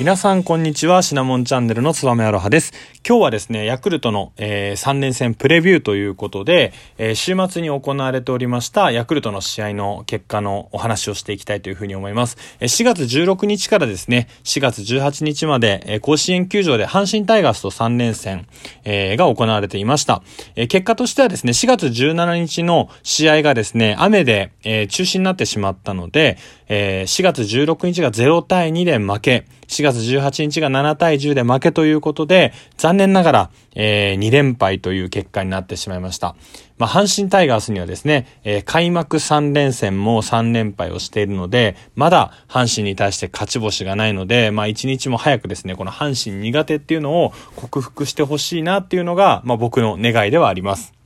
皆さんこんにちは。シナモンチャンネルのつばめアロハです。今日はですねヤクルトの、えー、3連戦プレビューということで、えー、週末に行われておりましたヤクルトの試合の結果のお話をしていきたいというふうに思います、えー、4月16日からですね4月18日まで、えー、甲子園球場で阪神タイガースと3連戦、えー、が行われていました、えー、結果としてはですね4月17日の試合がですね雨で、えー、中止になってしまったので、えー、4月16日が0対2で負け4月18日が7対10で負けということで、残念ながら、えー、2連敗という結果になってしまいました。まあ、阪神タイガースにはですね、えー、開幕3連戦も3連敗をしているので、まだ阪神に対して勝ち星がないので、まあ、一日も早くですね、この阪神苦手っていうのを克服してほしいなっていうのが、まあ、僕の願いではあります。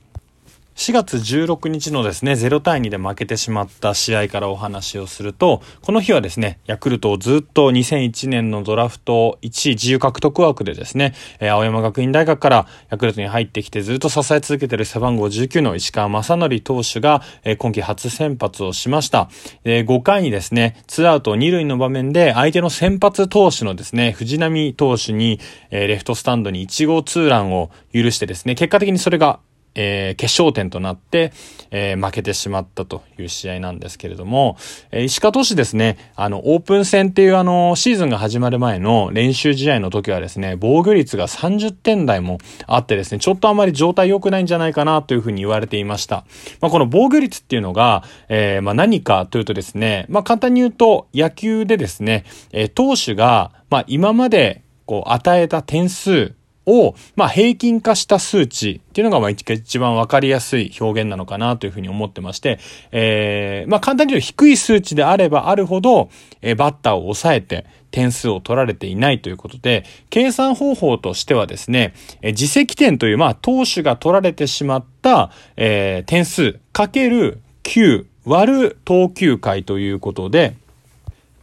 4月16日のですね、0対2で負けてしまった試合からお話をすると、この日はですね、ヤクルトをずっと2001年のドラフト1位自由獲得枠でですね、えー、青山学院大学からヤクルトに入ってきてずっと支え続けている背番号19の石川正則投手が、えー、今季初先発をしました。えー、5回にですね、2アウト2塁の場面で相手の先発投手のですね、藤波投手に、えー、レフトスタンドに1号ツーランを許してですね、結果的にそれがえー、決勝点となって、えー、負けてしまったという試合なんですけれども、えー、石川投手ですね、あの、オープン戦っていうあの、シーズンが始まる前の練習試合の時はですね、防御率が30点台もあってですね、ちょっとあまり状態良くないんじゃないかなというふうに言われていました。まあ、この防御率っていうのが、えー、まあ、何かというとですね、まあ、簡単に言うと、野球でですね、えー、投手が、まあ、今までこう与えた点数を、まあ、平均化した数値っていうのが、まあ、一番わかりやすい表現なのかなというふうに思ってまして、えー、まあ、簡単に言うと低い数値であればあるほど、えー、バッターを抑えて点数を取られていないということで、計算方法としてはですね、えー、自責点という、まあ、投手が取られてしまった、えー、点数かける9割る投球回ということで、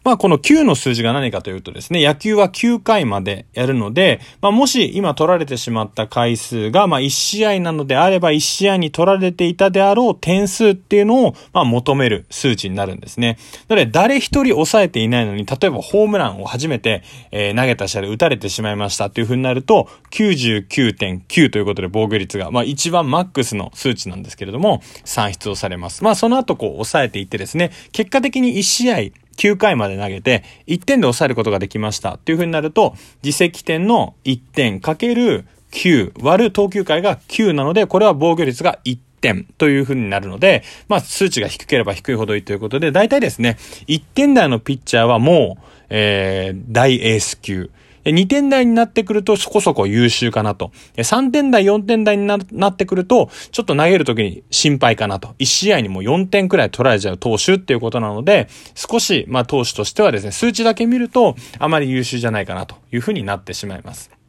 まあこの9の数字が何かというとですね、野球は9回までやるので、まあもし今取られてしまった回数が、まあ1試合なのであれば1試合に取られていたであろう点数っていうのを、まあ求める数値になるんですね。なので誰一人抑えていないのに、例えばホームランを初めて、えー、投げた試合で打たれてしまいましたっていう風になると、99.9ということで防御率が、まあ一番マックスの数値なんですけれども、算出をされます。まあその後こう抑えていってですね、結果的に1試合、9回まで投げて、1点で抑えることができましたっていう風になると、自責点の1点かける9割る投球回が9なので、これは防御率が1点という風になるので、まあ数値が低ければ低いほどいいということで、大体ですね、1点台のピッチャーはもう、えー、大エース級。2点台になってくるとそこそこ優秀かなと。3点台、4点台になってくると、ちょっと投げるときに心配かなと。1試合にも4点くらい取られちゃう投手っていうことなので、少し、まあ投手としてはですね、数値だけ見ると、あまり優秀じゃないかなというふうになってしまいます。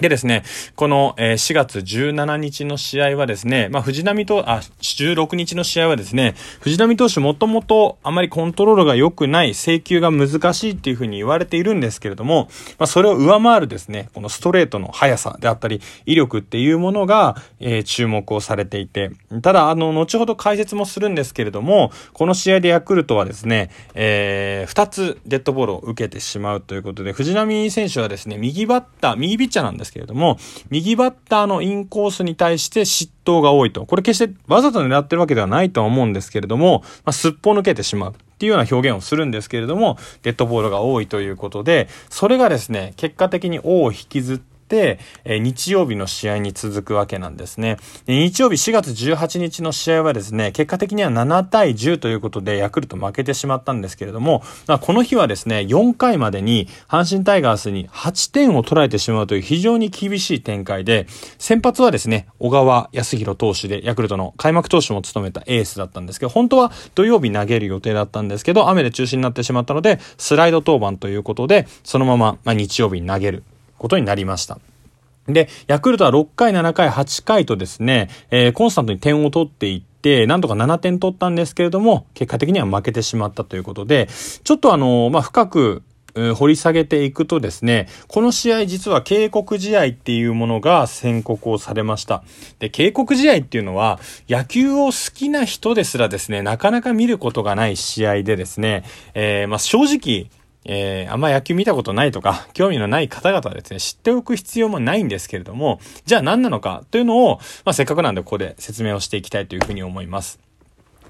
でですね、この、4月17日の試合はですね、まあ、藤波と、あ、16日の試合はですね、藤波投手もともとあまりコントロールが良くない、制球が難しいっていうふうに言われているんですけれども、まあ、それを上回るですね、このストレートの速さであったり、威力っていうものが、えー、注目をされていて、ただ、あの、後ほど解説もするんですけれども、この試合でヤクルトはですね、えー、2つデッドボールを受けてしまうということで、藤波選手はですね、右バッター、右ピッチャーなんですですけれども、右バッターのインコースに対して失投が多いと。これ決してわざと狙ってるわけではないとは思うんですけれども、まあ、すっぽ抜けてしまう。っていうような表現をするんですけれども、デッドボールが多いということで、それがですね、結果的に王を引きずっ、えー、日曜日の試合に続くわけなんですね。で日曜日4月18日の試合はですね、結果的には7対10ということでヤクルト負けてしまったんですけれども、まあ、この日はですね、4回までに阪神タイガースに8点を取られてしまうという非常に厳しい展開で、先発はですね、小川康弘投手でヤクルトの開幕投手も務めたエースだったんですけど、本当は土曜日投げる予定だったんですけど、雨で中止になってしまったので、スライド登板ということで、そのまま、まあ、日曜日に投げることになりました。で、ヤクルトは6回、7回、8回とですね、えー、コンスタントに点を取っていって、なんとか7点取ったんですけれども、結果的には負けてしまったということで、ちょっとあの、まあ、深く掘り下げていくとですね、この試合実は警告試合っていうものが宣告をされました。で、警告試合っていうのは、野球を好きな人ですらですね、なかなか見ることがない試合でですね、えー、まあ、正直、えー、あんま野球見たことないとか、興味のない方々はですね、知っておく必要もないんですけれども、じゃあ何なのかというのを、まあ、せっかくなんでここで説明をしていきたいというふうに思います。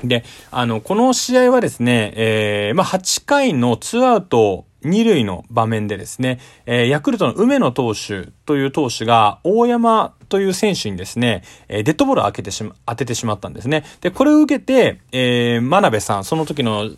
で、あの、この試合はですね、えー、まあ、8回の2アウト二塁の場面でですね、えー、ヤクルトの梅野投手という投手が、大山という選手にですね、えー、デッドボールを当ててしま、当ててしまったんですね。で、これを受けて、えー、真鍋さん、その時の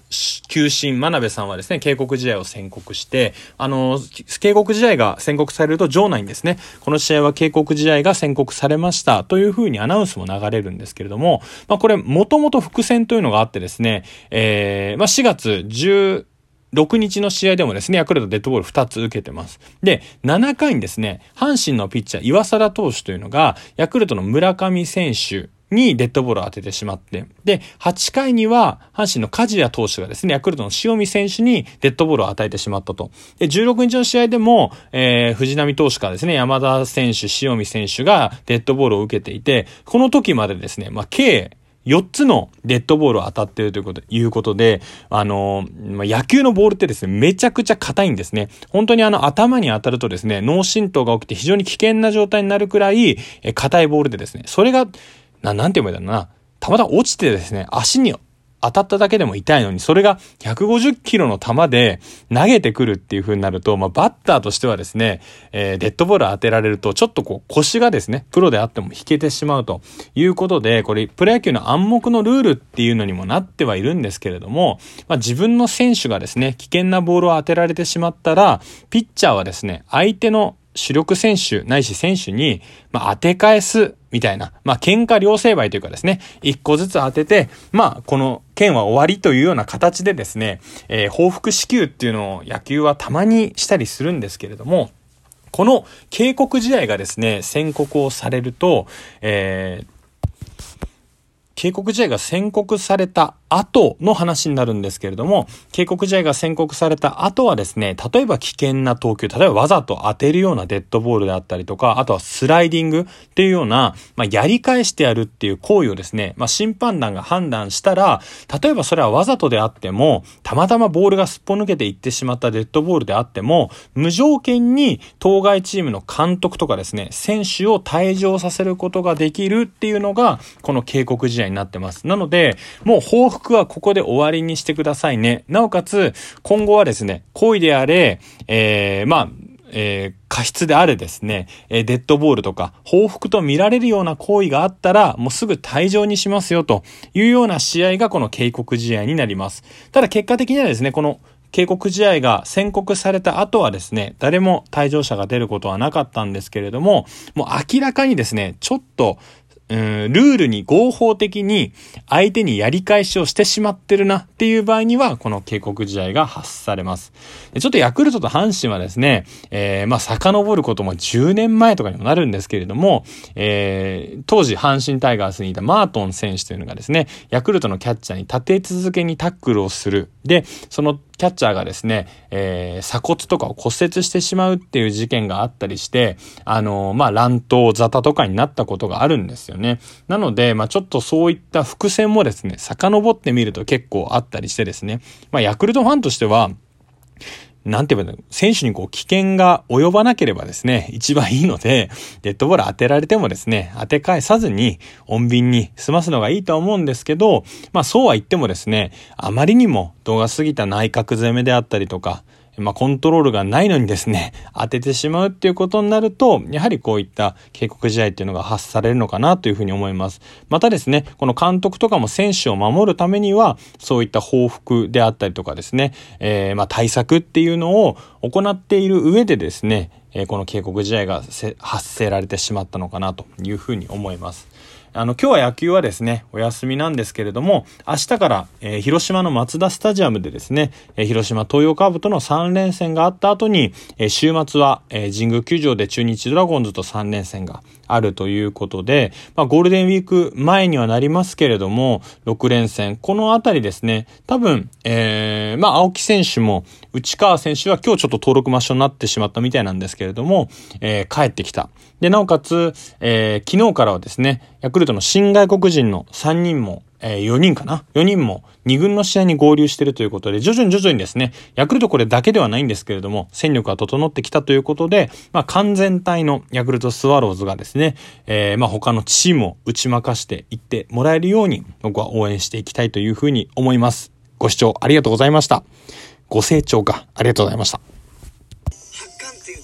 球審真鍋さんはですね、警告試合を宣告して、あの、警告試合が宣告されると場内にですね、この試合は警告試合が宣告されましたというふうにアナウンスも流れるんですけれども、まあこれ、もともと伏線というのがあってですね、えー、まあ4月10、6日の試合でもですね、ヤクルトデッドボール2つ受けてます。で、7回にですね、阪神のピッチャー、岩貞投手というのが、ヤクルトの村上選手にデッドボールを当ててしまって、で、8回には、阪神の梶谷投手がですね、ヤクルトの塩見選手にデッドボールを与えてしまったと。で、16日の試合でも、えー、藤波投手からですね、山田選手、塩見選手がデッドボールを受けていて、この時までですね、まあ、計、4つのデッドボールを当たっているというこということで、あの、ま、野球のボールってですね、めちゃくちゃ硬いんですね。本当にあの頭に当たるとですね、脳震盪が起きて非常に危険な状態になるくらい、硬いボールでですね、それが、な、なんて言うんだろうな、たまたま落ちてですね、足に当たっただけでも痛いのに、それが150キロの球で投げてくるっていう風になると、まあ、バッターとしてはですね、えー、デッドボール当てられると、ちょっとこう、腰がですね、プロであっても引けてしまうということで、これ、プロ野球の暗黙のルールっていうのにもなってはいるんですけれども、まあ、自分の選手がですね、危険なボールを当てられてしまったら、ピッチャーはですね、相手の主力選手ないし選手に、まあ、当て返すみたいな、まあ、喧嘩両成敗というかですね、一個ずつ当てて、まあ、この剣は終わりというような形でですね、えー、報復支給っていうのを野球はたまにしたりするんですけれども、この警告試合がですね、宣告をされると、えー、警告試合が宣告された後の話になるんですけれども、警告試合が宣告された後はですね、例えば危険な投球、例えばわざと当てるようなデッドボールであったりとか、あとはスライディングっていうような、まあ、やり返してやるっていう行為をですね、まあ、審判団が判断したら、例えばそれはわざとであっても、たまたまボールがすっぽ抜けていってしまったデッドボールであっても、無条件に当該チームの監督とかですね、選手を退場させることができるっていうのが、この警告試合になってます。なので、もう報復はここで終わりにしてくださいね。なおかつ、今後はですね、行為であれ、えー、まあ、えー、過失であれですね、えー、デッドボールとか、報復と見られるような行為があったら、もうすぐ退場にしますよというような試合がこの警告試合になります。ただ結果的にはですね、この警告試合が宣告された後はですね、誰も退場者が出ることはなかったんですけれども、もう明らかにですね、ちょっとルールに合法的に相手にやり返しをしてしまってるなっていう場合には、この警告試合が発されます。ちょっとヤクルトと阪神はですね、えー、まあ、遡ることも10年前とかにもなるんですけれども、えー、当時阪神タイガースにいたマートン選手というのがですね、ヤクルトのキャッチャーに立て続けにタックルをする。で、そのキャッチャーがですね、えー、鎖骨とかを骨折してしまうっていう事件があったりして、あのー、まあ、乱闘、沙汰とかになったことがあるんですよね。なので、まあ、ちょっとそういった伏線もですね、遡ってみると結構あったりしてですね、まあ、ヤクルトファンとしては、なんて言えばいいの？選手にこう危険が及ばなければですね、一番いいので、デッドボール当てられてもですね、当て返さずに穏便に済ますのがいいとは思うんですけど、まあそうは言ってもですね、あまりにも動画過ぎた内角攻めであったりとか、まあ、コントロールがないのにですね、当ててしまうっていうことになると、やはりこういった警告試合っていうのが発されるのかなというふうに思います。またですね、この監督とかも選手を守るためには、そういった報復であったりとかですね、えー、まあ、対策っていうのを行っている上でですね、えこの警告試合が発せられてしまったのかなというふうに思います。あの、今日は野球はですね、お休みなんですけれども、明日から、えー、広島の松田スタジアムでですね、えー、広島東洋カーブとの3連戦があった後に、えー、週末は、え神宮球場で中日ドラゴンズと3連戦があるということで、まあ、ゴールデンウィーク前にはなりますけれども、6連戦、このあたりですね、多分、えー、まあ、青木選手も、内川選手は今日ちょっと登録抹消になってしまったみたいなんですけれども、えー、帰ってきた。で、なおかつ、えー、昨日からはですね、ヤクルトの新外国人の3人も、えー、4人かな ?4 人も2軍の試合に合流してるということで、徐々に徐々にですね、ヤクルトこれだけではないんですけれども、戦力が整ってきたということで、まあ完全体のヤクルトスワローズがですね、えー、まあ他のチームを打ち負かしていってもらえるように、僕は応援していきたいというふうに思います。ご視聴ありがとうございました。ご清聴か、ありがとうございました。